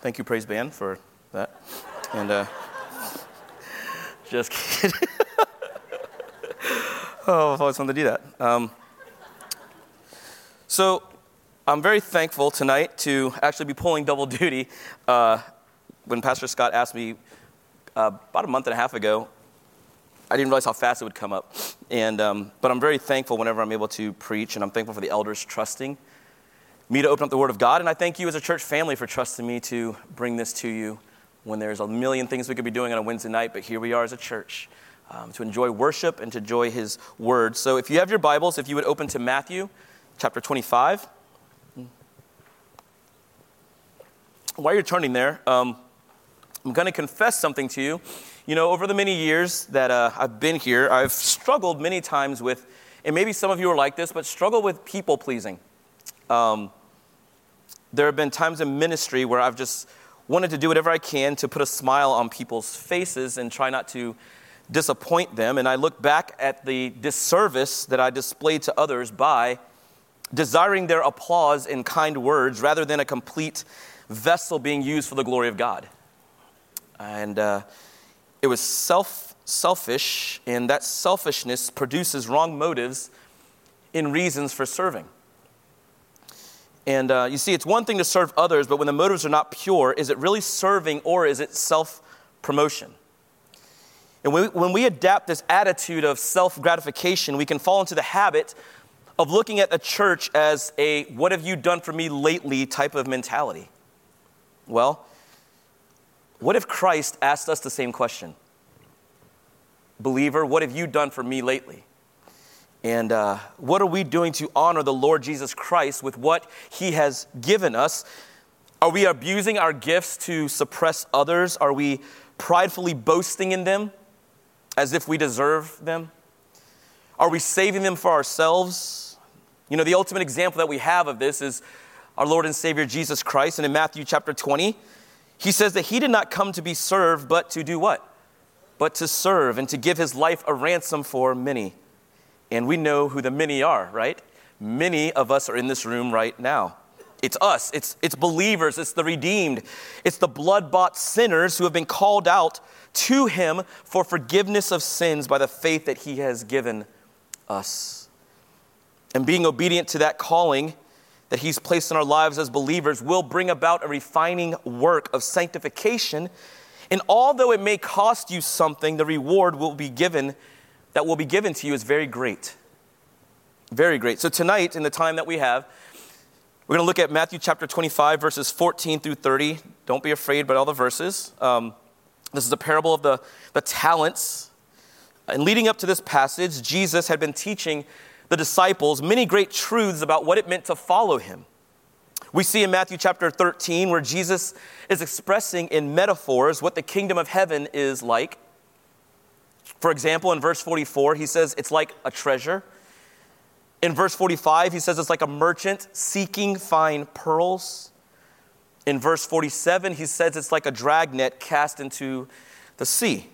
Thank you, Praise Band, for that. And uh, just kidding. oh, I've always wanted to do that. Um, so I'm very thankful tonight to actually be pulling double duty. Uh, when Pastor Scott asked me uh, about a month and a half ago, I didn't realize how fast it would come up. And, um, but I'm very thankful whenever I'm able to preach, and I'm thankful for the elders trusting me to open up the Word of God. And I thank you as a church family for trusting me to bring this to you when there's a million things we could be doing on a Wednesday night, but here we are as a church um, to enjoy worship and to enjoy His Word. So if you have your Bibles, if you would open to Matthew chapter 25. While you're turning there, um, I'm going to confess something to you. You know, over the many years that uh, I've been here, I've struggled many times with, and maybe some of you are like this, but struggle with people pleasing. Um, there have been times in ministry where I've just wanted to do whatever I can to put a smile on people's faces and try not to disappoint them. And I look back at the disservice that I displayed to others by desiring their applause and kind words rather than a complete vessel being used for the glory of God. And uh, it was self selfish, and that selfishness produces wrong motives in reasons for serving. And uh, you see, it's one thing to serve others, but when the motives are not pure, is it really serving or is it self promotion? And when we, when we adapt this attitude of self gratification, we can fall into the habit of looking at the church as a what have you done for me lately type of mentality. Well, what if Christ asked us the same question? Believer, what have you done for me lately? And uh, what are we doing to honor the Lord Jesus Christ with what He has given us? Are we abusing our gifts to suppress others? Are we pridefully boasting in them as if we deserve them? Are we saving them for ourselves? You know, the ultimate example that we have of this is our Lord and Savior Jesus Christ. And in Matthew chapter 20, he says that he did not come to be served, but to do what? But to serve and to give his life a ransom for many. And we know who the many are, right? Many of us are in this room right now. It's us, it's, it's believers, it's the redeemed, it's the blood bought sinners who have been called out to Him for forgiveness of sins by the faith that He has given us. And being obedient to that calling that He's placed in our lives as believers will bring about a refining work of sanctification. And although it may cost you something, the reward will be given that will be given to you is very great. Very great. So, tonight, in the time that we have, we're going to look at Matthew chapter 25, verses 14 through 30. Don't be afraid by all the verses. Um, this is a parable of the, the talents. And leading up to this passage, Jesus had been teaching the disciples many great truths about what it meant to follow him. We see in Matthew chapter 13 where Jesus is expressing in metaphors what the kingdom of heaven is like. For example, in verse 44, he says it's like a treasure. In verse 45, he says it's like a merchant seeking fine pearls. In verse 47, he says it's like a dragnet cast into the sea.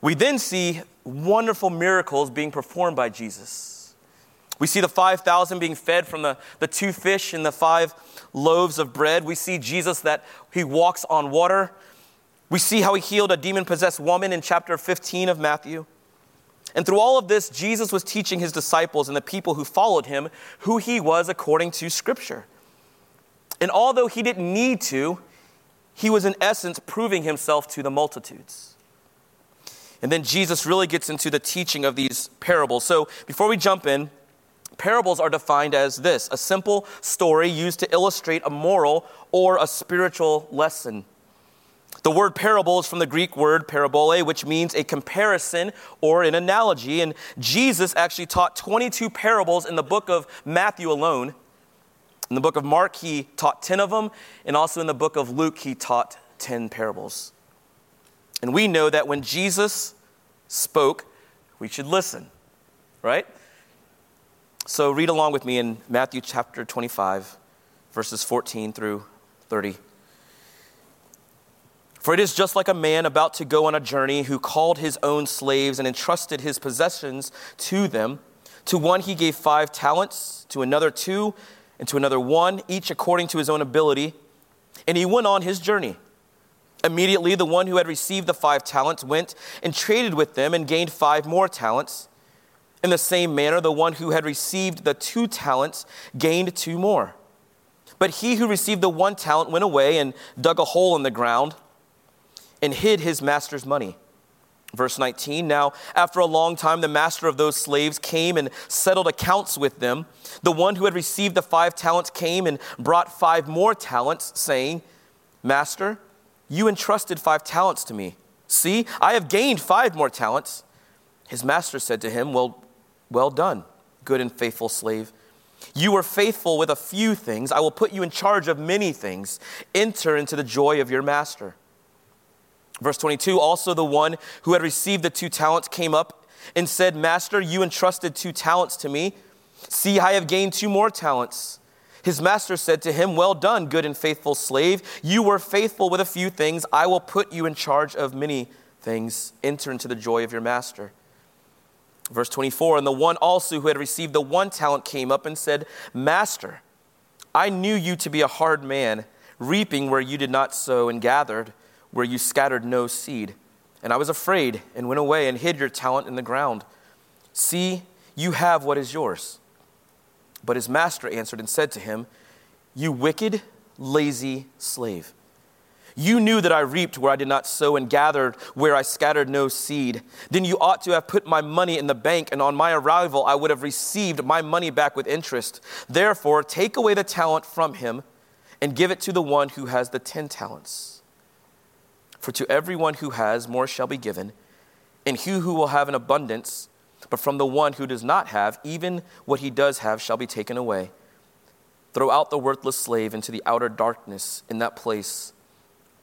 We then see wonderful miracles being performed by Jesus. We see the 5,000 being fed from the, the two fish and the five loaves of bread. We see Jesus that he walks on water. We see how he healed a demon possessed woman in chapter 15 of Matthew. And through all of this, Jesus was teaching his disciples and the people who followed him who he was according to Scripture. And although he didn't need to, he was in essence proving himself to the multitudes. And then Jesus really gets into the teaching of these parables. So before we jump in, parables are defined as this a simple story used to illustrate a moral or a spiritual lesson. The word parable is from the Greek word parabole, which means a comparison or an analogy. And Jesus actually taught 22 parables in the book of Matthew alone. In the book of Mark, he taught 10 of them. And also in the book of Luke, he taught 10 parables. And we know that when Jesus spoke, we should listen, right? So read along with me in Matthew chapter 25, verses 14 through 30. For it is just like a man about to go on a journey who called his own slaves and entrusted his possessions to them. To one he gave five talents, to another two, and to another one, each according to his own ability. And he went on his journey. Immediately, the one who had received the five talents went and traded with them and gained five more talents. In the same manner, the one who had received the two talents gained two more. But he who received the one talent went away and dug a hole in the ground and hid his master's money. Verse 19 Now, after a long time, the master of those slaves came and settled accounts with them. The one who had received the five talents came and brought five more talents, saying, Master, you entrusted five talents to me. See, I have gained five more talents. His master said to him, Well, well done, good and faithful slave. You were faithful with a few things. I will put you in charge of many things. Enter into the joy of your master. Verse 22 Also, the one who had received the two talents came up and said, Master, you entrusted two talents to me. See, I have gained two more talents. His master said to him, Well done, good and faithful slave. You were faithful with a few things. I will put you in charge of many things. Enter into the joy of your master. Verse 24 And the one also who had received the one talent came up and said, Master, I knew you to be a hard man, reaping where you did not sow, and gathered where you scattered no seed. And I was afraid and went away and hid your talent in the ground. See, you have what is yours. But his master answered and said to him, You wicked, lazy slave. You knew that I reaped where I did not sow and gathered where I scattered no seed. Then you ought to have put my money in the bank, and on my arrival I would have received my money back with interest. Therefore, take away the talent from him and give it to the one who has the ten talents. For to everyone who has, more shall be given, and he who will have an abundance, but from the one who does not have, even what he does have shall be taken away. Throw out the worthless slave into the outer darkness in that place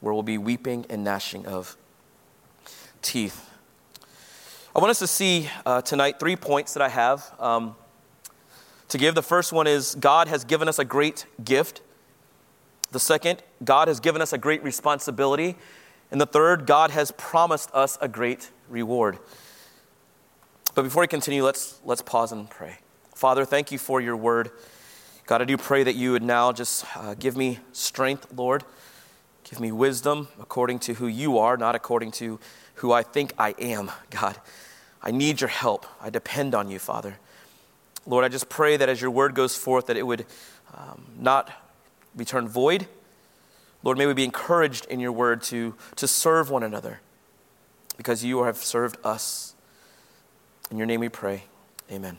where we'll be weeping and gnashing of teeth. I want us to see uh, tonight three points that I have um, to give. The first one is God has given us a great gift. The second, God has given us a great responsibility. And the third, God has promised us a great reward. But before we continue, let's, let's pause and pray. Father, thank you for your word. God, I do pray that you would now just uh, give me strength, Lord. Give me wisdom according to who you are, not according to who I think I am, God. I need your help. I depend on you, Father. Lord, I just pray that as your word goes forth, that it would um, not return void. Lord, may we be encouraged in your word to, to serve one another because you have served us. In your name we pray. Amen.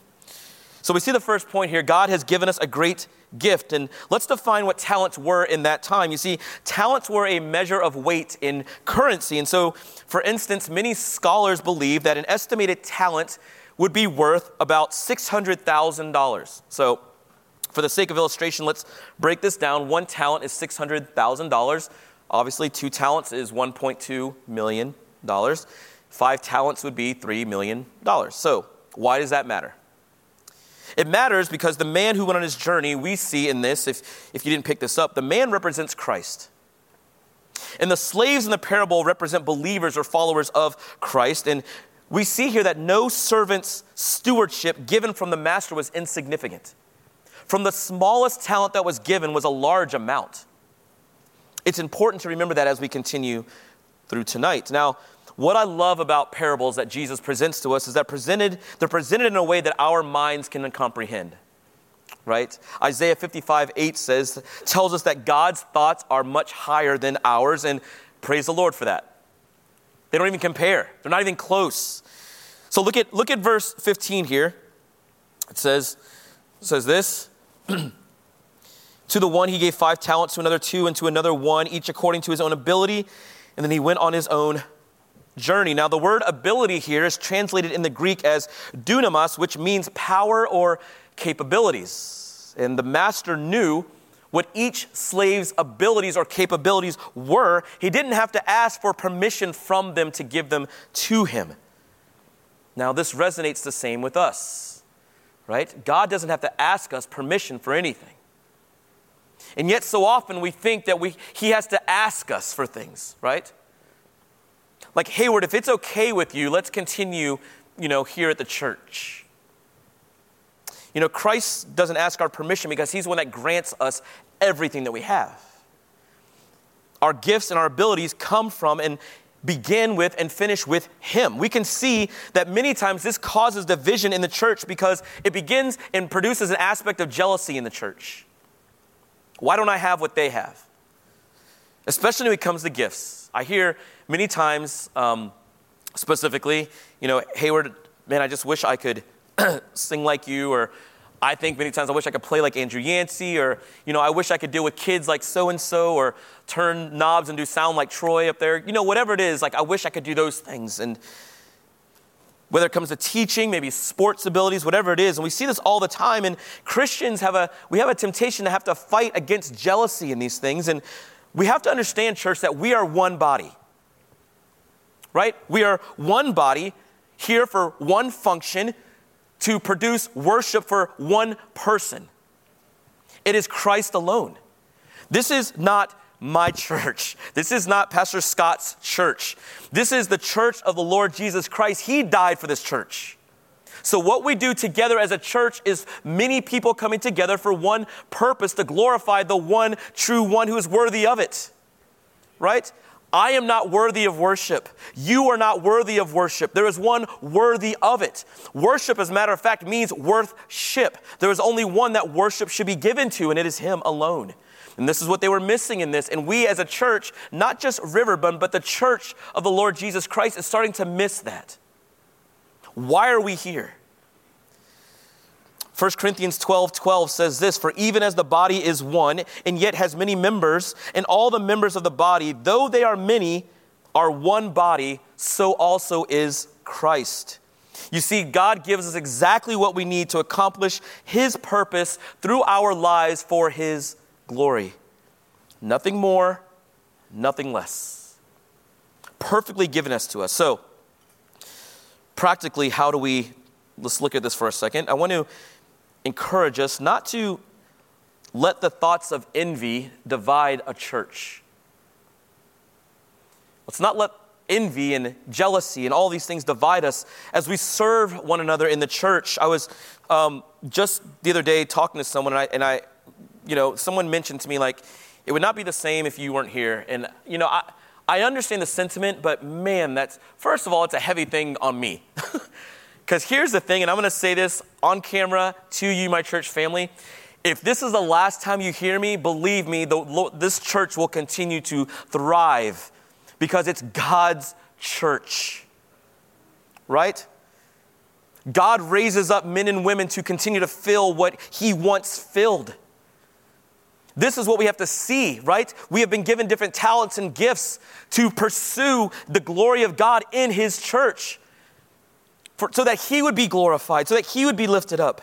So we see the first point here God has given us a great gift. And let's define what talents were in that time. You see, talents were a measure of weight in currency. And so, for instance, many scholars believe that an estimated talent would be worth about $600,000. So, for the sake of illustration, let's break this down. One talent is $600,000. Obviously, two talents is $1.2 million. Five talents would be $3 million. So, why does that matter? It matters because the man who went on his journey, we see in this, if, if you didn't pick this up, the man represents Christ. And the slaves in the parable represent believers or followers of Christ. And we see here that no servant's stewardship given from the master was insignificant. From the smallest talent that was given was a large amount. It's important to remember that as we continue through tonight. Now, what I love about parables that Jesus presents to us is that presented, they're presented in a way that our minds can comprehend. Right? Isaiah 55 8 says, tells us that God's thoughts are much higher than ours, and praise the Lord for that. They don't even compare, they're not even close. So look at, look at verse 15 here. It says, it says this. to the one he gave five talents, to another two, and to another one, each according to his own ability. And then he went on his own journey. Now, the word ability here is translated in the Greek as dunamis, which means power or capabilities. And the master knew what each slave's abilities or capabilities were. He didn't have to ask for permission from them to give them to him. Now, this resonates the same with us, right? God doesn't have to ask us permission for anything. And yet, so often we think that we, He has to ask us for things, right? like, Hayward, if it's okay with you, let's continue, you know, here at the church. You know, Christ doesn't ask our permission because he's the one that grants us everything that we have. our gifts and our abilities come from and begin with and finish with Him. We can see that many times this causes division in the church because it begins and produces an aspect of jealousy in the church. Why don't I have what they have? Especially when it comes to gifts. I hear many times, um, specifically, you know, Hayward, man, I just wish I could sing like you, or I think many times I wish I could play like Andrew Yancey, or, you know, I wish I could deal with kids like so and so, or turn knobs and do sound like Troy up there. You know, whatever it is, like I wish I could do those things. And whether it comes to teaching, maybe sports abilities, whatever it is. And we see this all the time. And Christians have a, we have a temptation to have to fight against jealousy in these things. And we have to understand, church, that we are one body, right? We are one body here for one function to produce worship for one person. It is Christ alone. This is not my church. This is not Pastor Scott's church. This is the church of the Lord Jesus Christ. He died for this church. So, what we do together as a church is many people coming together for one purpose to glorify the one true one who is worthy of it. Right? I am not worthy of worship. You are not worthy of worship. There is one worthy of it. Worship, as a matter of fact, means worth-ship. There is only one that worship should be given to, and it is Him alone. And this is what they were missing in this. And we as a church, not just Riverbend, but the church of the Lord Jesus Christ, is starting to miss that. Why are we here? 1 Corinthians 12 12 says this For even as the body is one, and yet has many members, and all the members of the body, though they are many, are one body, so also is Christ. You see, God gives us exactly what we need to accomplish His purpose through our lives for His glory. Nothing more, nothing less. Perfectly given us to us. So, practically, how do we, let's look at this for a second. I want to encourage us not to let the thoughts of envy divide a church. Let's not let envy and jealousy and all these things divide us as we serve one another in the church. I was um, just the other day talking to someone, and I, and I, you know, someone mentioned to me, like, it would not be the same if you weren't here. And, you know, I, I understand the sentiment, but man, that's, first of all, it's a heavy thing on me. Because here's the thing, and I'm going to say this on camera to you, my church family. If this is the last time you hear me, believe me, the, this church will continue to thrive because it's God's church. Right? God raises up men and women to continue to fill what He once filled. This is what we have to see, right? We have been given different talents and gifts to pursue the glory of God in His church for, so that He would be glorified, so that He would be lifted up.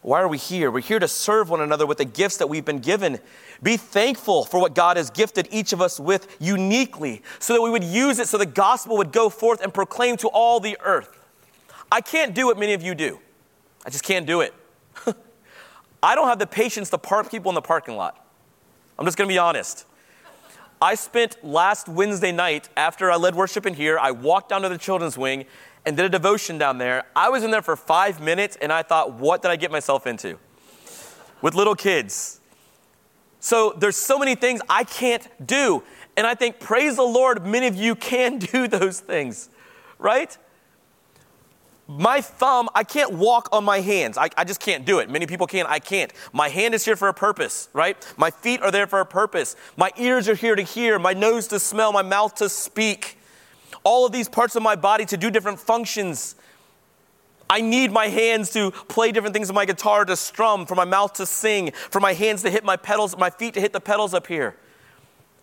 Why are we here? We're here to serve one another with the gifts that we've been given. Be thankful for what God has gifted each of us with uniquely so that we would use it so the gospel would go forth and proclaim to all the earth. I can't do what many of you do. I just can't do it. I don't have the patience to park people in the parking lot. I'm just going to be honest. I spent last Wednesday night after I led worship in here, I walked down to the children's wing and did a devotion down there. I was in there for five minutes and I thought, what did I get myself into? With little kids. So there's so many things I can't do. And I think, praise the Lord, many of you can do those things, right? My thumb, I can't walk on my hands. I, I just can't do it. Many people can. I can't. My hand is here for a purpose, right? My feet are there for a purpose. My ears are here to hear, my nose to smell, my mouth to speak all of these parts of my body to do different functions. I need my hands to play different things on my guitar, to strum, for my mouth to sing, for my hands to hit my pedals, my feet to hit the pedals up here.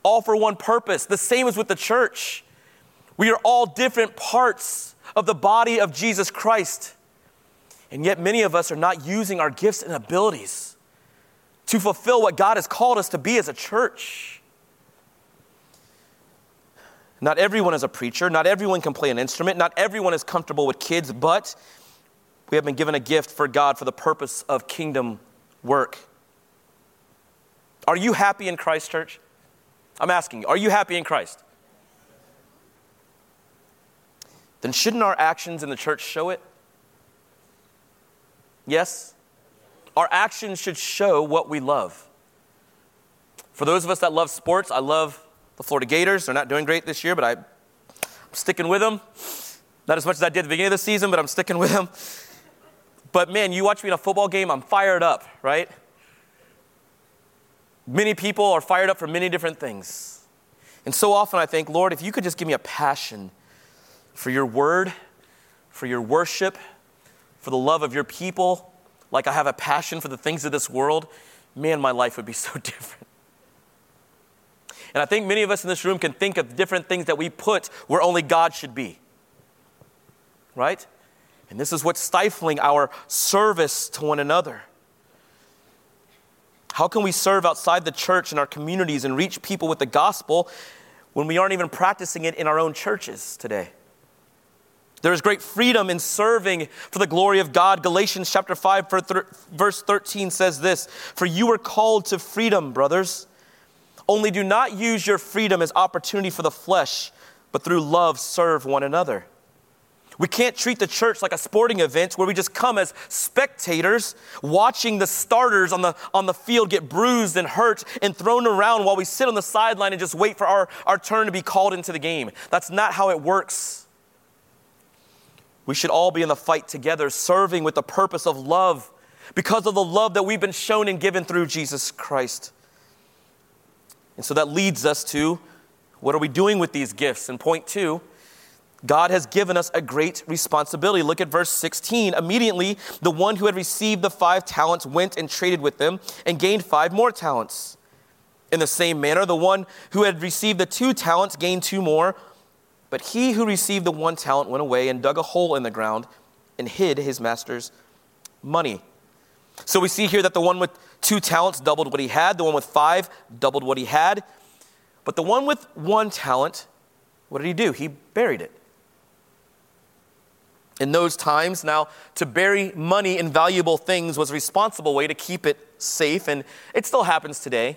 All for one purpose. The same as with the church. We are all different parts of the body of Jesus Christ. And yet, many of us are not using our gifts and abilities to fulfill what God has called us to be as a church. Not everyone is a preacher. Not everyone can play an instrument. Not everyone is comfortable with kids, but we have been given a gift for God for the purpose of kingdom work. Are you happy in Christ, church? I'm asking you, are you happy in Christ? Then shouldn't our actions in the church show it? Yes? Our actions should show what we love. For those of us that love sports, I love the Florida Gators. They're not doing great this year, but I, I'm sticking with them. Not as much as I did at the beginning of the season, but I'm sticking with them. But man, you watch me in a football game, I'm fired up, right? Many people are fired up for many different things. And so often I think, Lord, if you could just give me a passion for your word, for your worship, for the love of your people, like I have a passion for the things of this world, man, my life would be so different. And I think many of us in this room can think of different things that we put where only God should be. Right? And this is what's stifling our service to one another. How can we serve outside the church in our communities and reach people with the gospel when we aren't even practicing it in our own churches today? There is great freedom in serving for the glory of God. Galatians chapter 5 verse 13 says this, "For you were called to freedom, brothers. Only do not use your freedom as opportunity for the flesh, but through love serve one another." We can't treat the church like a sporting event where we just come as spectators watching the starters on the, on the field get bruised and hurt and thrown around while we sit on the sideline and just wait for our, our turn to be called into the game. That's not how it works. We should all be in the fight together, serving with the purpose of love because of the love that we've been shown and given through Jesus Christ. And so that leads us to what are we doing with these gifts? And point two, God has given us a great responsibility. Look at verse 16. Immediately, the one who had received the five talents went and traded with them and gained five more talents. In the same manner, the one who had received the two talents gained two more. But he who received the one talent went away and dug a hole in the ground and hid his master's money. So we see here that the one with two talents doubled what he had, the one with five doubled what he had. But the one with one talent, what did he do? He buried it in those times. Now, to bury money in valuable things was a responsible way to keep it safe, and it still happens today,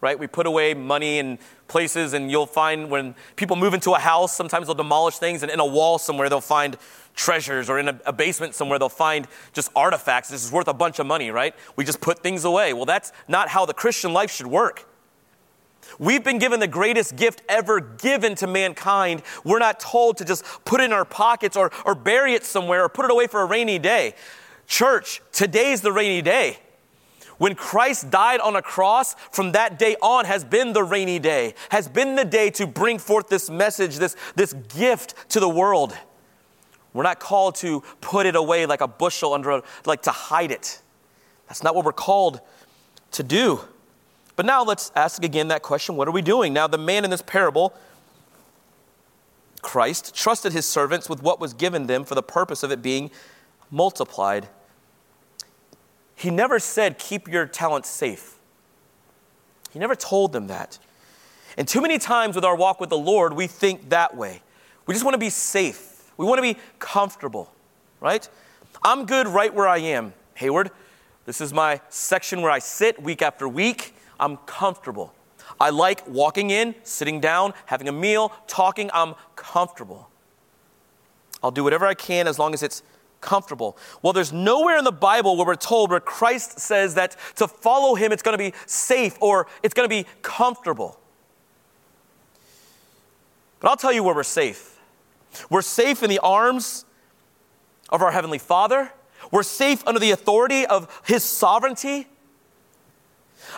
right? We put away money in places, and you'll find when people move into a house, sometimes they'll demolish things, and in a wall somewhere they'll find treasures, or in a, a basement somewhere they'll find just artifacts. This is worth a bunch of money, right? We just put things away. Well, that's not how the Christian life should work. We've been given the greatest gift ever given to mankind. We're not told to just put it in our pockets or, or bury it somewhere or put it away for a rainy day. Church, today's the rainy day. When Christ died on a cross, from that day on has been the rainy day, has been the day to bring forth this message, this, this gift to the world. We're not called to put it away like a bushel under, a, like to hide it. That's not what we're called to do. But now let's ask again that question what are we doing? Now, the man in this parable, Christ, trusted his servants with what was given them for the purpose of it being multiplied. He never said, Keep your talents safe. He never told them that. And too many times with our walk with the Lord, we think that way. We just want to be safe, we want to be comfortable, right? I'm good right where I am, Hayward. This is my section where I sit week after week. I'm comfortable. I like walking in, sitting down, having a meal, talking. I'm comfortable. I'll do whatever I can as long as it's comfortable. Well, there's nowhere in the Bible where we're told where Christ says that to follow him it's going to be safe or it's going to be comfortable. But I'll tell you where we're safe. We're safe in the arms of our Heavenly Father. We're safe under the authority of His sovereignty.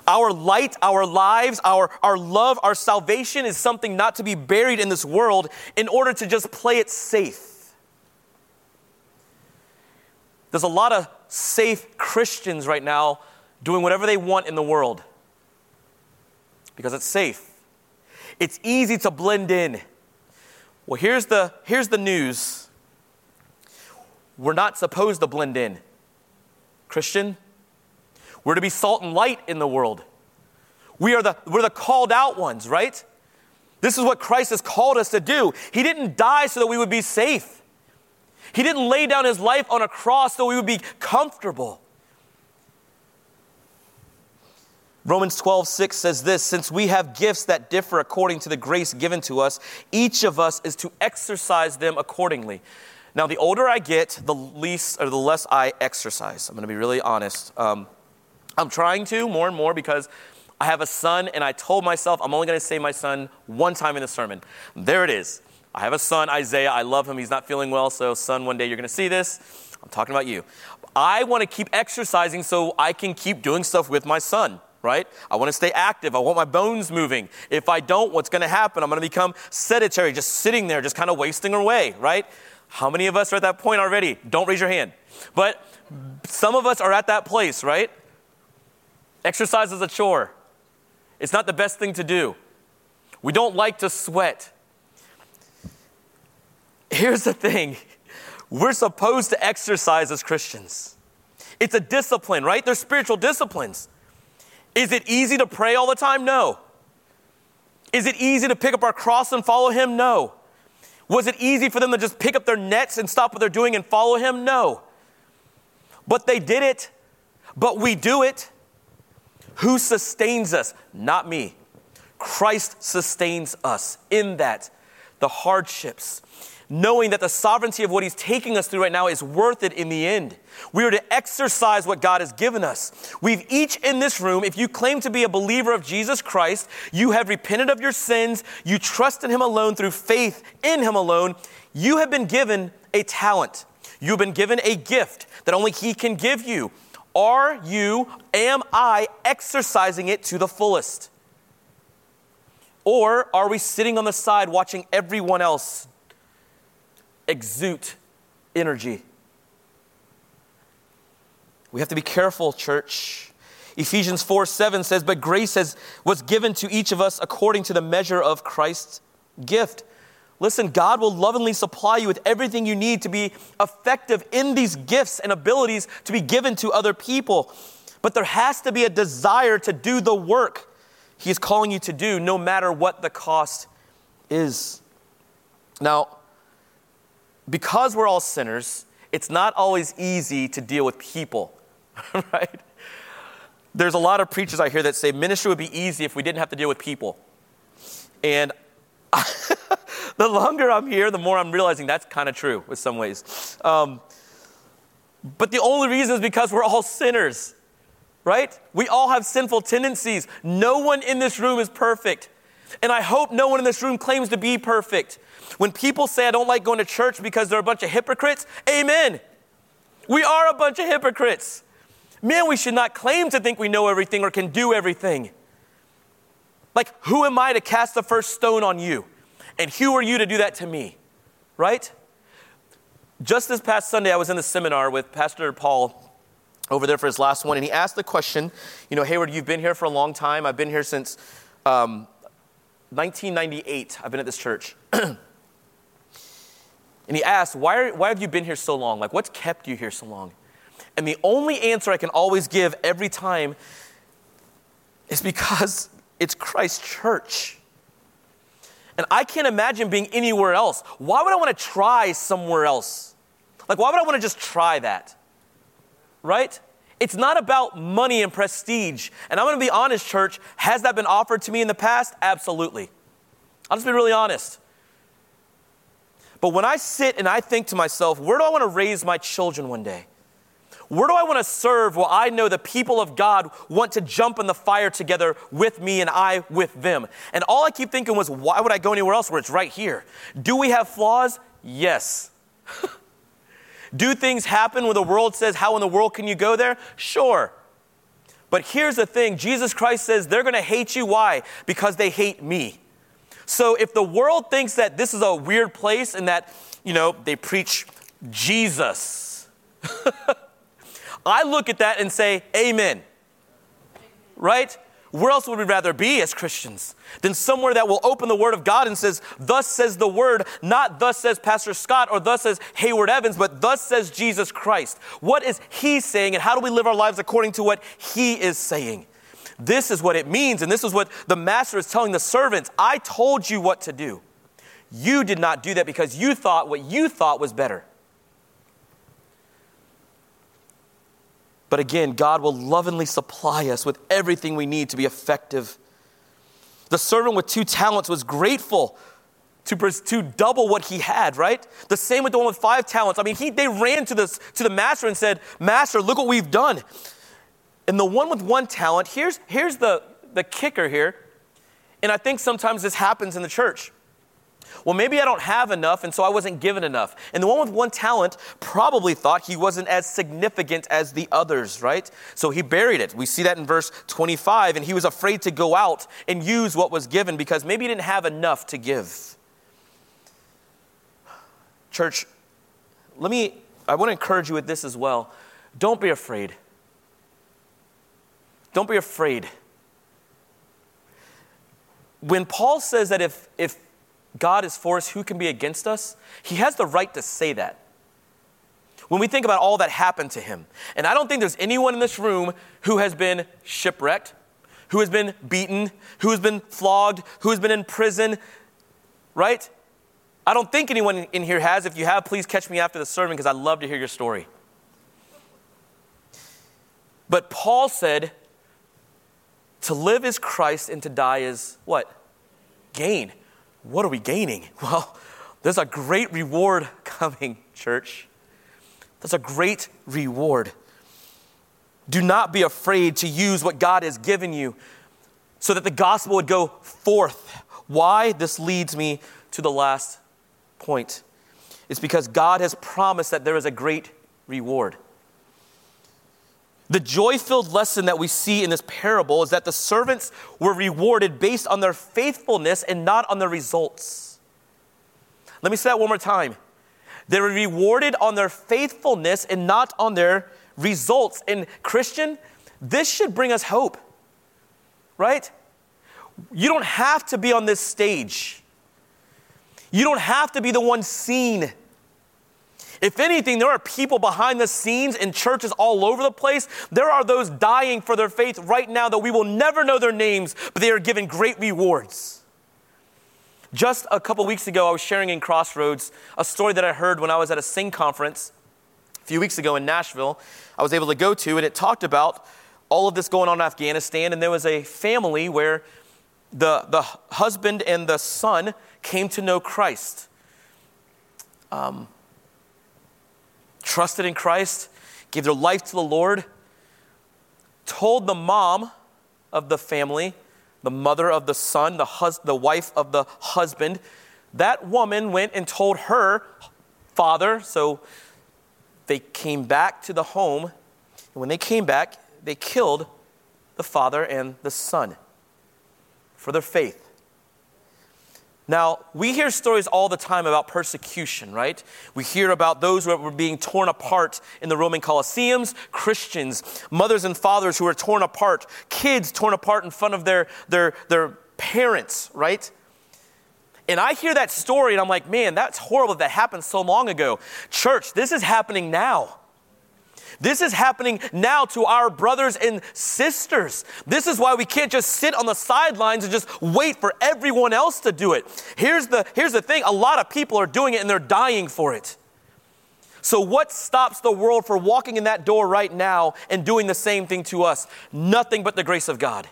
Our light, our lives, our, our love, our salvation is something not to be buried in this world in order to just play it safe. There's a lot of safe Christians right now doing whatever they want in the world because it's safe. It's easy to blend in. Well, here's the, here's the news we're not supposed to blend in. Christian, we're to be salt and light in the world. We are the, we're the called out ones, right? This is what Christ has called us to do. He didn't die so that we would be safe. He didn't lay down his life on a cross so we would be comfortable. Romans 12, 6 says this Since we have gifts that differ according to the grace given to us, each of us is to exercise them accordingly. Now, the older I get, the least or the less I exercise. I'm going to be really honest. Um, I'm trying to more and more because I have a son, and I told myself I'm only going to say my son one time in the sermon. There it is. I have a son, Isaiah. I love him. He's not feeling well, so, son, one day you're going to see this. I'm talking about you. I want to keep exercising so I can keep doing stuff with my son, right? I want to stay active. I want my bones moving. If I don't, what's going to happen? I'm going to become sedentary, just sitting there, just kind of wasting away, right? How many of us are at that point already? Don't raise your hand. But some of us are at that place, right? Exercise is a chore. It's not the best thing to do. We don't like to sweat. Here's the thing we're supposed to exercise as Christians. It's a discipline, right? They're spiritual disciplines. Is it easy to pray all the time? No. Is it easy to pick up our cross and follow Him? No. Was it easy for them to just pick up their nets and stop what they're doing and follow Him? No. But they did it, but we do it. Who sustains us? Not me. Christ sustains us in that. The hardships, knowing that the sovereignty of what He's taking us through right now is worth it in the end. We are to exercise what God has given us. We've each in this room, if you claim to be a believer of Jesus Christ, you have repented of your sins, you trust in Him alone through faith in Him alone, you have been given a talent. You've been given a gift that only He can give you. Are you, am I exercising it to the fullest? Or are we sitting on the side watching everyone else exude energy? We have to be careful, church. Ephesians 4 7 says, But grace has, was given to each of us according to the measure of Christ's gift. Listen, God will lovingly supply you with everything you need to be effective in these gifts and abilities to be given to other people. But there has to be a desire to do the work He is calling you to do, no matter what the cost is. Now, because we're all sinners, it's not always easy to deal with people, right? There's a lot of preachers I hear that say ministry would be easy if we didn't have to deal with people. And the longer I'm here, the more I'm realizing that's kind of true in some ways. Um, but the only reason is because we're all sinners, right? We all have sinful tendencies. No one in this room is perfect. And I hope no one in this room claims to be perfect. When people say, I don't like going to church because they're a bunch of hypocrites, amen. We are a bunch of hypocrites. Man, we should not claim to think we know everything or can do everything. Like, who am I to cast the first stone on you? And who are you to do that to me? Right? Just this past Sunday, I was in the seminar with Pastor Paul over there for his last one, and he asked the question, you know, Hayward, you've been here for a long time. I've been here since um, 1998. I've been at this church. and he asked, why, are, why have you been here so long? Like, what's kept you here so long? And the only answer I can always give every time is because it's Christ's church. And I can't imagine being anywhere else. Why would I want to try somewhere else? Like, why would I want to just try that? Right? It's not about money and prestige. And I'm going to be honest, church. Has that been offered to me in the past? Absolutely. I'll just be really honest. But when I sit and I think to myself, where do I want to raise my children one day? Where do I want to serve Well, I know the people of God want to jump in the fire together with me and I with them? And all I keep thinking was, why would I go anywhere else where it's right here? Do we have flaws? Yes. Do things happen when the world says, How in the world can you go there? Sure. But here's the thing Jesus Christ says they're going to hate you. Why? Because they hate me. So if the world thinks that this is a weird place and that, you know, they preach Jesus. I look at that and say, Amen. Right? Where else would we rather be as Christians than somewhere that will open the Word of God and says, Thus says the Word, not thus says Pastor Scott or thus says Hayward Evans, but thus says Jesus Christ. What is He saying, and how do we live our lives according to what He is saying? This is what it means, and this is what the Master is telling the servants I told you what to do. You did not do that because you thought what you thought was better. But again, God will lovingly supply us with everything we need to be effective. The servant with two talents was grateful to, to double what he had, right? The same with the one with five talents. I mean, he, they ran to, this, to the master and said, Master, look what we've done. And the one with one talent, here's, here's the, the kicker here, and I think sometimes this happens in the church. Well, maybe I don't have enough, and so I wasn't given enough. And the one with one talent probably thought he wasn't as significant as the others, right? So he buried it. We see that in verse 25, and he was afraid to go out and use what was given because maybe he didn't have enough to give. Church, let me, I want to encourage you with this as well. Don't be afraid. Don't be afraid. When Paul says that if, if God is for us, who can be against us? He has the right to say that. When we think about all that happened to him, and I don't think there's anyone in this room who has been shipwrecked, who has been beaten, who has been flogged, who has been in prison, right? I don't think anyone in here has. If you have, please catch me after the sermon because I'd love to hear your story. But Paul said, to live is Christ and to die is what? Gain what are we gaining? Well, there's a great reward coming, church. There's a great reward. Do not be afraid to use what God has given you so that the gospel would go forth. Why? This leads me to the last point. It's because God has promised that there is a great reward. The joy filled lesson that we see in this parable is that the servants were rewarded based on their faithfulness and not on their results. Let me say that one more time. They were rewarded on their faithfulness and not on their results. And, Christian, this should bring us hope, right? You don't have to be on this stage, you don't have to be the one seen. If anything, there are people behind the scenes in churches all over the place. There are those dying for their faith right now that we will never know their names, but they are given great rewards. Just a couple weeks ago, I was sharing in Crossroads a story that I heard when I was at a Sing conference a few weeks ago in Nashville. I was able to go to, and it talked about all of this going on in Afghanistan. And there was a family where the, the husband and the son came to know Christ. Um, trusted in Christ, gave their life to the Lord, told the mom of the family, the mother of the son, the, hus- the wife of the husband, that woman went and told her father. So they came back to the home. And when they came back, they killed the father and the son for their faith. Now, we hear stories all the time about persecution, right? We hear about those who were being torn apart in the Roman Colosseums, Christians, mothers and fathers who were torn apart, kids torn apart in front of their, their, their parents, right? And I hear that story and I'm like, man, that's horrible that happened so long ago. Church, this is happening now. This is happening now to our brothers and sisters. This is why we can't just sit on the sidelines and just wait for everyone else to do it. Here's the, here's the thing a lot of people are doing it and they're dying for it. So, what stops the world from walking in that door right now and doing the same thing to us? Nothing but the grace of God.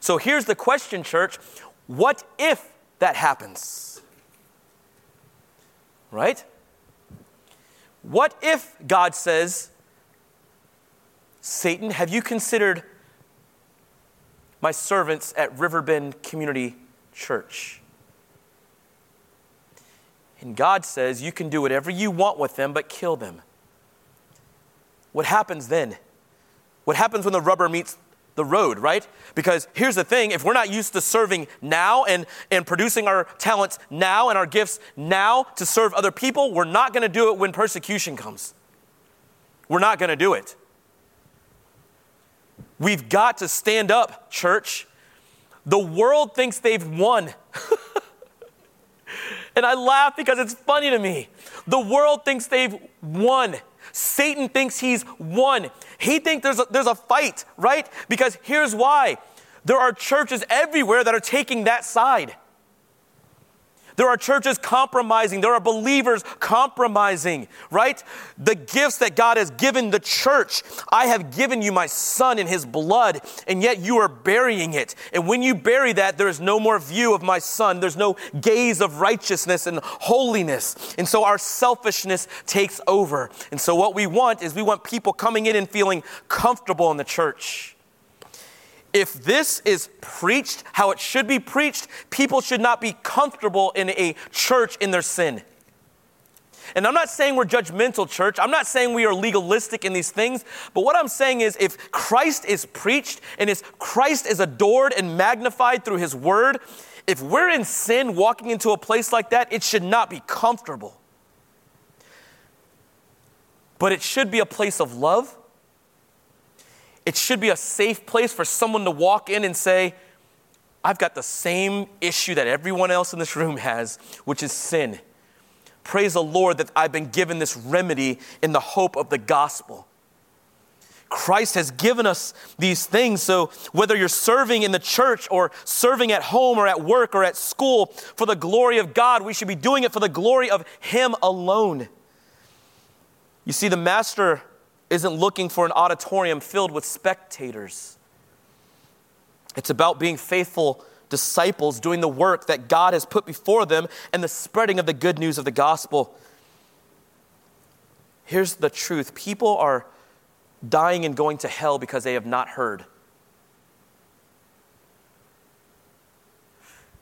So, here's the question, church what if that happens? Right? What if God says, Satan, have you considered my servants at Riverbend Community Church? And God says, You can do whatever you want with them, but kill them. What happens then? What happens when the rubber meets the road, right? Because here's the thing if we're not used to serving now and, and producing our talents now and our gifts now to serve other people, we're not going to do it when persecution comes. We're not going to do it. We've got to stand up, church. The world thinks they've won. and I laugh because it's funny to me. The world thinks they've won. Satan thinks he's won. He thinks there's a, there's a fight, right? Because here's why there are churches everywhere that are taking that side. There are churches compromising. There are believers compromising, right? The gifts that God has given the church. I have given you my son in his blood, and yet you are burying it. And when you bury that, there is no more view of my son. There's no gaze of righteousness and holiness. And so our selfishness takes over. And so what we want is we want people coming in and feeling comfortable in the church. If this is preached how it should be preached, people should not be comfortable in a church in their sin. And I'm not saying we're judgmental, church. I'm not saying we are legalistic in these things. But what I'm saying is if Christ is preached and if Christ is adored and magnified through his word, if we're in sin walking into a place like that, it should not be comfortable. But it should be a place of love. It should be a safe place for someone to walk in and say, I've got the same issue that everyone else in this room has, which is sin. Praise the Lord that I've been given this remedy in the hope of the gospel. Christ has given us these things. So, whether you're serving in the church or serving at home or at work or at school for the glory of God, we should be doing it for the glory of Him alone. You see, the Master isn't looking for an auditorium filled with spectators, it's about being faithful disciples doing the work that God has put before them and the spreading of the good news of the gospel. Here's the truth people are dying and going to hell because they have not heard.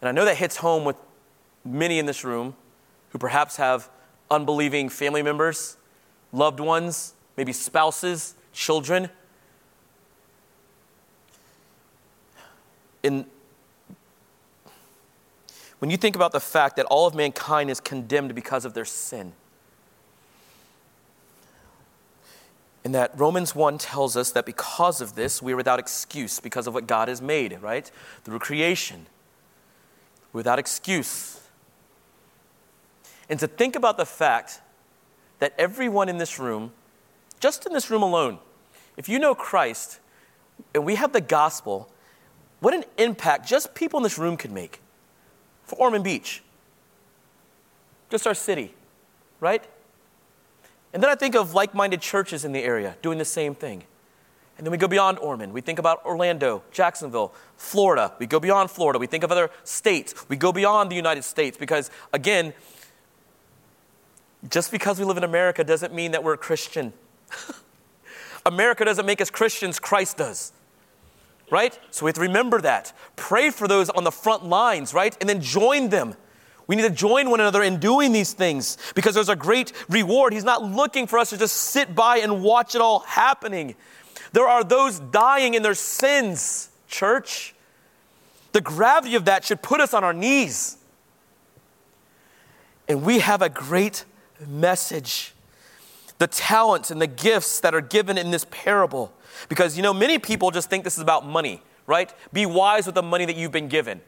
And I know that hits home with many in this room who perhaps have unbelieving family members, loved ones, maybe spouses, children. In when you think about the fact that all of mankind is condemned because of their sin, and that Romans 1 tells us that because of this, we are without excuse because of what God has made, right? Through creation. Without excuse. And to think about the fact that everyone in this room, just in this room alone, if you know Christ and we have the gospel, what an impact just people in this room could make for Ormond Beach, just our city, right? And then I think of like minded churches in the area doing the same thing. And then we go beyond Ormond. We think about Orlando, Jacksonville, Florida. We go beyond Florida. We think of other states. We go beyond the United States because, again, just because we live in America doesn't mean that we're a Christian. America doesn't make us Christians, Christ does right? So we have to remember that. Pray for those on the front lines, right? And then join them. We need to join one another in doing these things because there's a great reward. He's not looking for us to just sit by and watch it all happening. There are those dying in their sins, church. The gravity of that should put us on our knees. And we have a great message. The talents and the gifts that are given in this parable because, you know, many people just think this is about money, right? Be wise with the money that you've been given.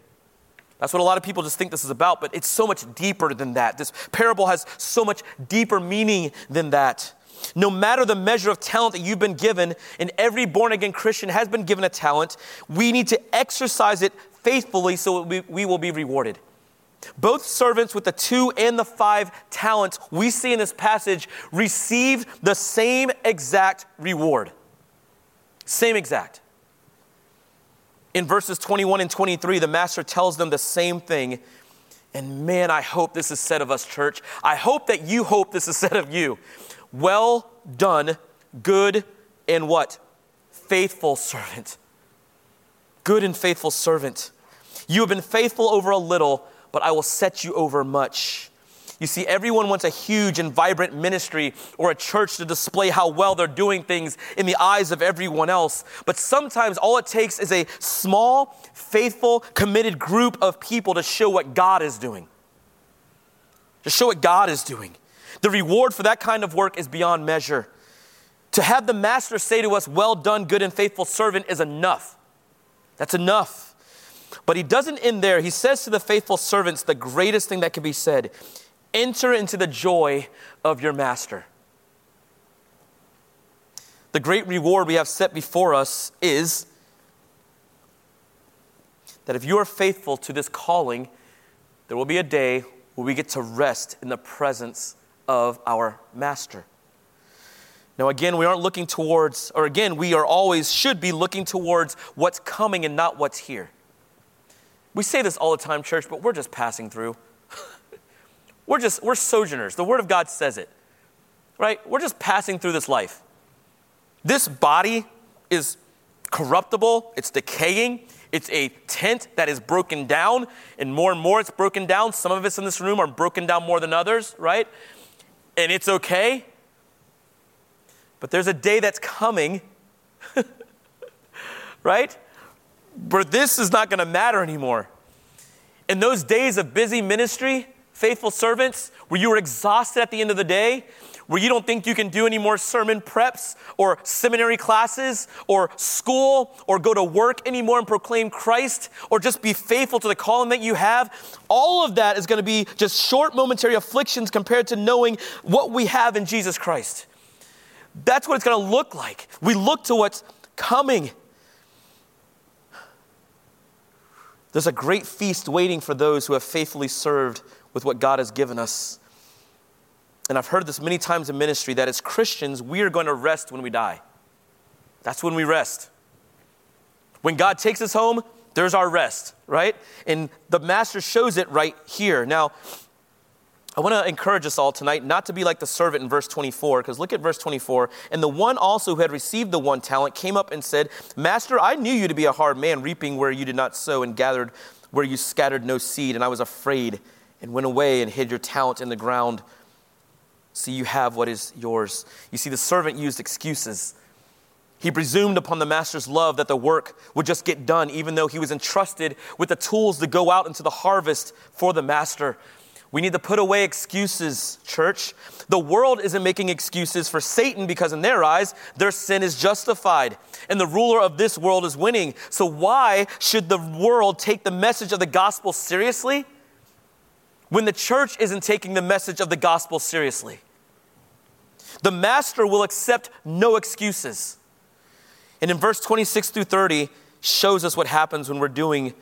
That's what a lot of people just think this is about, but it's so much deeper than that. This parable has so much deeper meaning than that. No matter the measure of talent that you've been given, and every born again Christian has been given a talent, we need to exercise it faithfully so we, we will be rewarded. Both servants with the two and the five talents we see in this passage received the same exact reward. Same exact. In verses 21 and 23, the master tells them the same thing. And man, I hope this is said of us, church. I hope that you hope this is said of you. Well done, good and what? Faithful servant. Good and faithful servant. You have been faithful over a little, but I will set you over much. You see, everyone wants a huge and vibrant ministry or a church to display how well they're doing things in the eyes of everyone else. But sometimes all it takes is a small, faithful, committed group of people to show what God is doing. To show what God is doing. The reward for that kind of work is beyond measure. To have the master say to us, Well done, good and faithful servant, is enough. That's enough. But he doesn't end there. He says to the faithful servants the greatest thing that can be said. Enter into the joy of your master. The great reward we have set before us is that if you are faithful to this calling, there will be a day where we get to rest in the presence of our master. Now, again, we aren't looking towards, or again, we are always should be looking towards what's coming and not what's here. We say this all the time, church, but we're just passing through. We're just, we're sojourners. The Word of God says it, right? We're just passing through this life. This body is corruptible, it's decaying, it's a tent that is broken down, and more and more it's broken down. Some of us in this room are broken down more than others, right? And it's okay. But there's a day that's coming, right? Where this is not going to matter anymore. In those days of busy ministry, faithful servants, where you were exhausted at the end of the day, where you don't think you can do any more sermon preps or seminary classes or school or go to work anymore and proclaim Christ or just be faithful to the calling that you have, all of that is going to be just short momentary afflictions compared to knowing what we have in Jesus Christ. That's what it's going to look like. We look to what's coming. There's a great feast waiting for those who have faithfully served with what God has given us and I've heard this many times in ministry, that as Christians, we are going to rest when we die. That's when we rest. When God takes us home, there's our rest, right? And the Master shows it right here. Now, I want to encourage us all tonight not to be like the servant in verse 24, because look at verse 24. And the one also who had received the one talent came up and said, Master, I knew you to be a hard man, reaping where you did not sow and gathered where you scattered no seed. And I was afraid and went away and hid your talent in the ground See, you have what is yours. You see, the servant used excuses. He presumed upon the master's love that the work would just get done, even though he was entrusted with the tools to go out into the harvest for the master. We need to put away excuses, church. The world isn't making excuses for Satan because, in their eyes, their sin is justified and the ruler of this world is winning. So, why should the world take the message of the gospel seriously when the church isn't taking the message of the gospel seriously? The master will accept no excuses. And in verse 26 through 30 shows us what happens when we're doing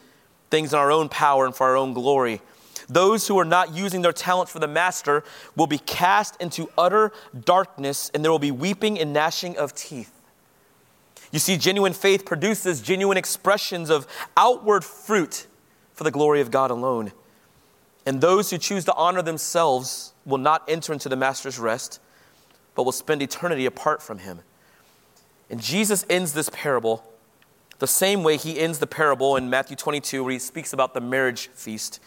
things in our own power and for our own glory. Those who are not using their talents for the master will be cast into utter darkness, and there will be weeping and gnashing of teeth. You see, genuine faith produces genuine expressions of outward fruit for the glory of God alone. And those who choose to honor themselves will not enter into the master's rest but will spend eternity apart from him. And Jesus ends this parable the same way he ends the parable in Matthew 22, where he speaks about the marriage feast.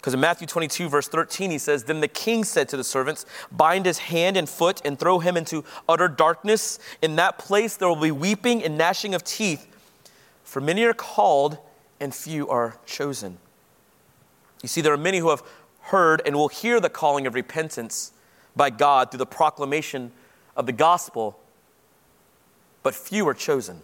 Because in Matthew 22, verse 13, he says, Then the king said to the servants, Bind his hand and foot and throw him into utter darkness. In that place there will be weeping and gnashing of teeth, for many are called and few are chosen. You see, there are many who have heard and will hear the calling of repentance by God through the proclamation of the gospel, but few are chosen.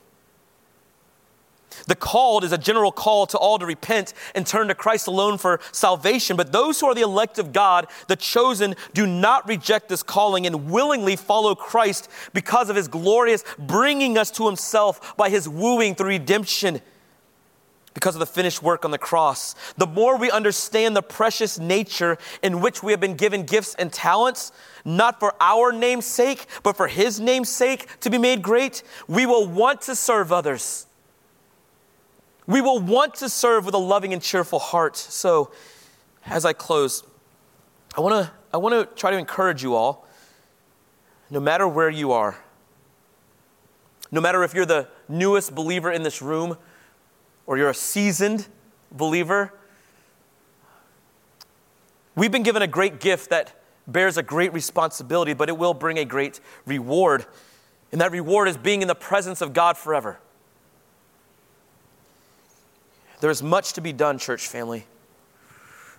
The called is a general call to all to repent and turn to Christ alone for salvation. But those who are the elect of God, the chosen, do not reject this calling and willingly follow Christ because of his glorious bringing us to himself by his wooing through redemption because of the finished work on the cross. The more we understand the precious nature in which we have been given gifts and talents, not for our name's sake, but for His name's sake to be made great, we will want to serve others. We will want to serve with a loving and cheerful heart. So, as I close, I want to I want to try to encourage you all, no matter where you are, no matter if you're the newest believer in this room or you're a seasoned believer, we've been given a great gift that bears a great responsibility, but it will bring a great reward. And that reward is being in the presence of God forever. There's much to be done, church family.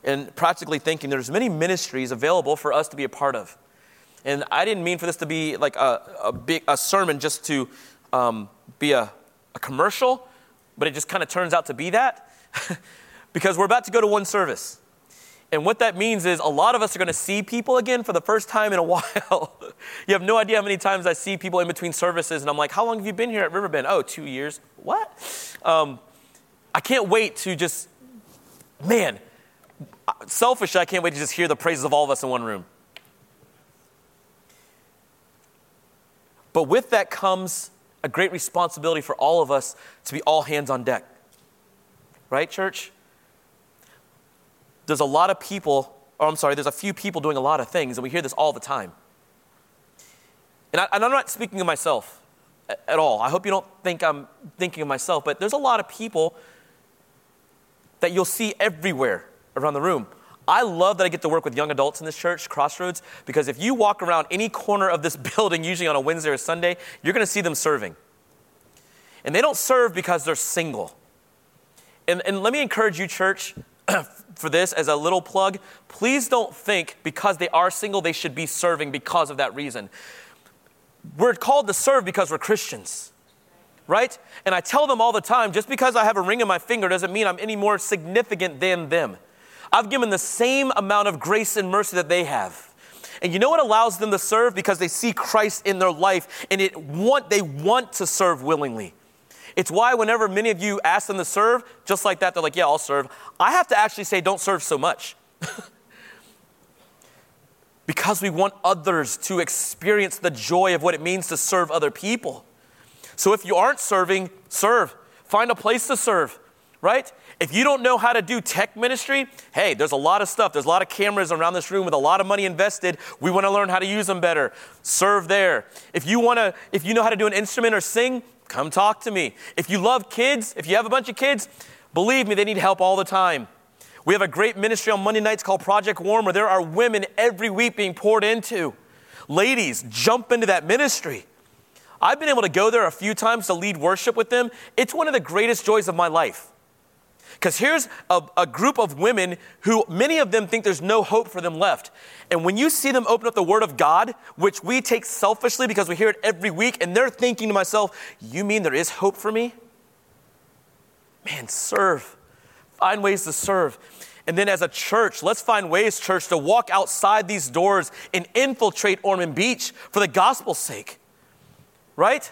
And practically thinking, there's many ministries available for us to be a part of. And I didn't mean for this to be like a, a big a sermon just to um, be a, a commercial but it just kind of turns out to be that because we're about to go to one service. And what that means is a lot of us are going to see people again for the first time in a while. you have no idea how many times I see people in between services, and I'm like, How long have you been here at Riverbend? Oh, two years. What? Um, I can't wait to just, man, selfish, I can't wait to just hear the praises of all of us in one room. But with that comes a great responsibility for all of us to be all hands on deck. Right, church? There's a lot of people, or I'm sorry, there's a few people doing a lot of things, and we hear this all the time. And, I, am not speaking of myself. at all. I hope you don't think I'm thinking of myself, but there's a lot of people that you'll see everywhere around the room. I love that I get to work with young adults in this church, Crossroads, because if you walk around any corner of this building, usually on a Wednesday or Sunday, you're going to see them serving. And they don't serve because they're single. And, and let me encourage you, church, for this as a little plug. Please don't think because they are single, they should be serving because of that reason. We're called to serve because we're Christians right? And I tell them all the time just because I have a ring on my finger doesn't mean I'm any more significant than them. I've given the same amount of grace and mercy that they have. And you know what allows them to serve? Because they see Christ in their life and it want, they want to serve willingly. It's why whenever many of you ask them to serve, just like that, they're like, yeah, I'll serve. I have to actually say, don't serve so much. because we want others to experience the joy of what it means to serve other people. So if you aren't serving, serve. Find a place to serve, right? If you don't know how to do tech ministry, hey, there's a lot of stuff. There's a lot of cameras around this room with a lot of money invested. We want to learn how to use them better. Serve there. If you want to if you know how to do an instrument or sing, come talk to me. If you love kids, if you have a bunch of kids, believe me, they need help all the time. We have a great ministry on Monday nights called Project Warm where there are women every week being poured into. Ladies, jump into that ministry. I've been able to go there a few times to lead worship with them. It's one of the greatest joys of my life. Because here's a, a, group of women who many of them think there's no hope for them left. And when you see them open up the Word of God, which we take selfishly because we hear it every week, and they're thinking to myself, You mean there is hope for me? Man, serve. Find ways to serve. And then as a church, let's find ways, church, to walk outside these doors and infiltrate Ormond Beach for the gospel's sake. Right?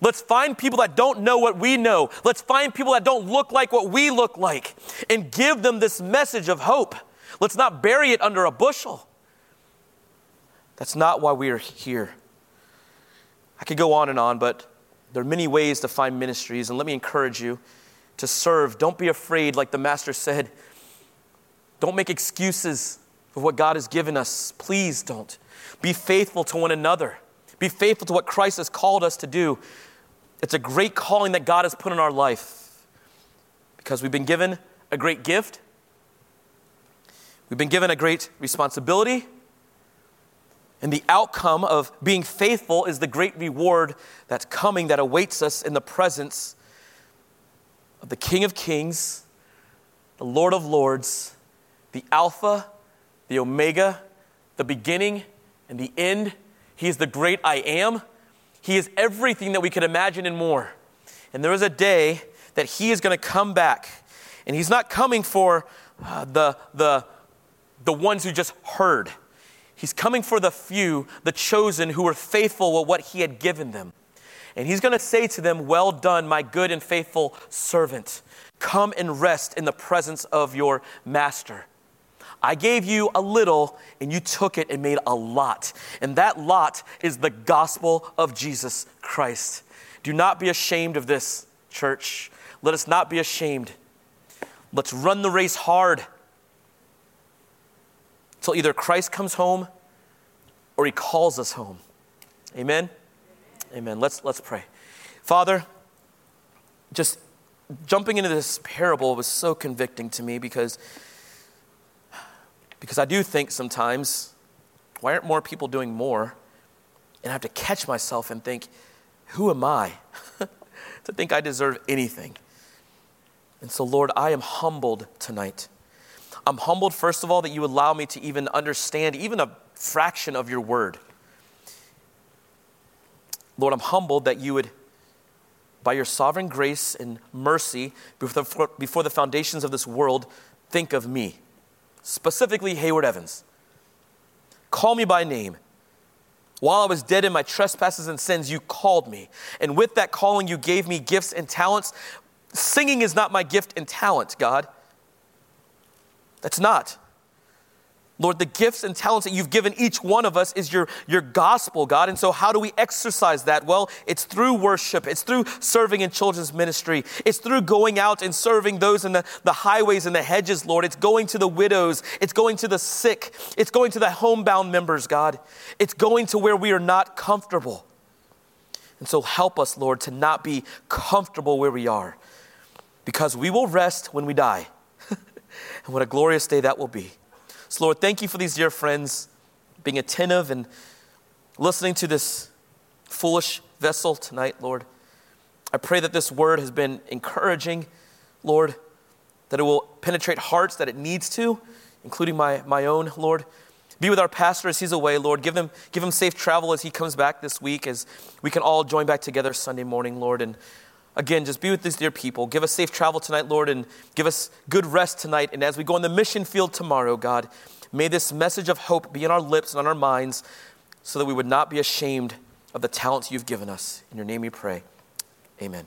Let's find people that don't know what we know. Let's find people that don't look like what we look like and give them this message of hope. Let's not bury it under a bushel. That's not why we are here. I could go on and on, but there are many ways to find ministries, and let me encourage you to serve. Don't be afraid, like the Master said. Don't make excuses for what God has given us. Please don't. Be faithful to one another. Be faithful to what Christ has called us to do. It's a great calling that God has put in our life because we've been given a great gift, we've been given a great responsibility, and the outcome of being faithful is the great reward that's coming that awaits us in the presence of the King of Kings, the Lord of Lords, the Alpha, the Omega, the beginning, and the end. He is the great I am. He is everything that we could imagine and more. And there is a day that He is going to come back. And He's not coming for uh, the, the, the ones who just heard. He's coming for the few, the chosen, who were faithful with what He had given them. And He's going to say to them, Well done, my good and faithful servant. Come and rest in the presence of your master. I gave you a little and you took it and made a lot. And that lot is the gospel of Jesus Christ. Do not be ashamed of this, church. Let us not be ashamed. Let's run the race hard till either Christ comes home or he calls us home. Amen. Amen. Let's let's pray. Father, just jumping into this parable was so convicting to me because because I do think sometimes, why aren't more people doing more? And I have to catch myself and think, who am I to think I deserve anything? And so, Lord, I am humbled tonight. I'm humbled, first of all, that you allow me to even understand even a fraction of your word. Lord, I'm humbled that you would, by your sovereign grace and mercy, before, before the foundations of this world, think of me specifically Hayward Evans. Call me by name. While I was dead in my trespasses and sins, you called me. And with that calling, you gave me gifts and talents. Singing is not my gift and talent, God. That's not. Lord, the gifts and talents that you've given each one of us is your, your gospel, God. And so, how do we exercise that? Well, it's through worship, it's through serving in children's ministry, it's through going out and serving those in the, the highways and the hedges, Lord. It's going to the widows, it's going to the sick, it's going to the homebound members, God. It's going to where we are not comfortable. And so help us, Lord, to not be comfortable where we are because we will rest when we die. and what a glorious day that will be. So, Lord, thank you for these dear friends being attentive and listening to this foolish vessel tonight, Lord. I pray that this word has been encouraging, Lord, that it will penetrate hearts that it needs to, including my, my own, Lord. Be with our pastor as he's away, Lord. Give him, give him safe travel as he comes back this week, as we can all join back together Sunday morning, Lord. And again, just be with these dear people. Give us safe travel tonight, Lord, and give us good rest tonight. And as we go on the mission field tomorrow, God, may this message of hope be in our lips and on our minds so that we would not be ashamed of the talents you've given us. In your name we pray. Amen.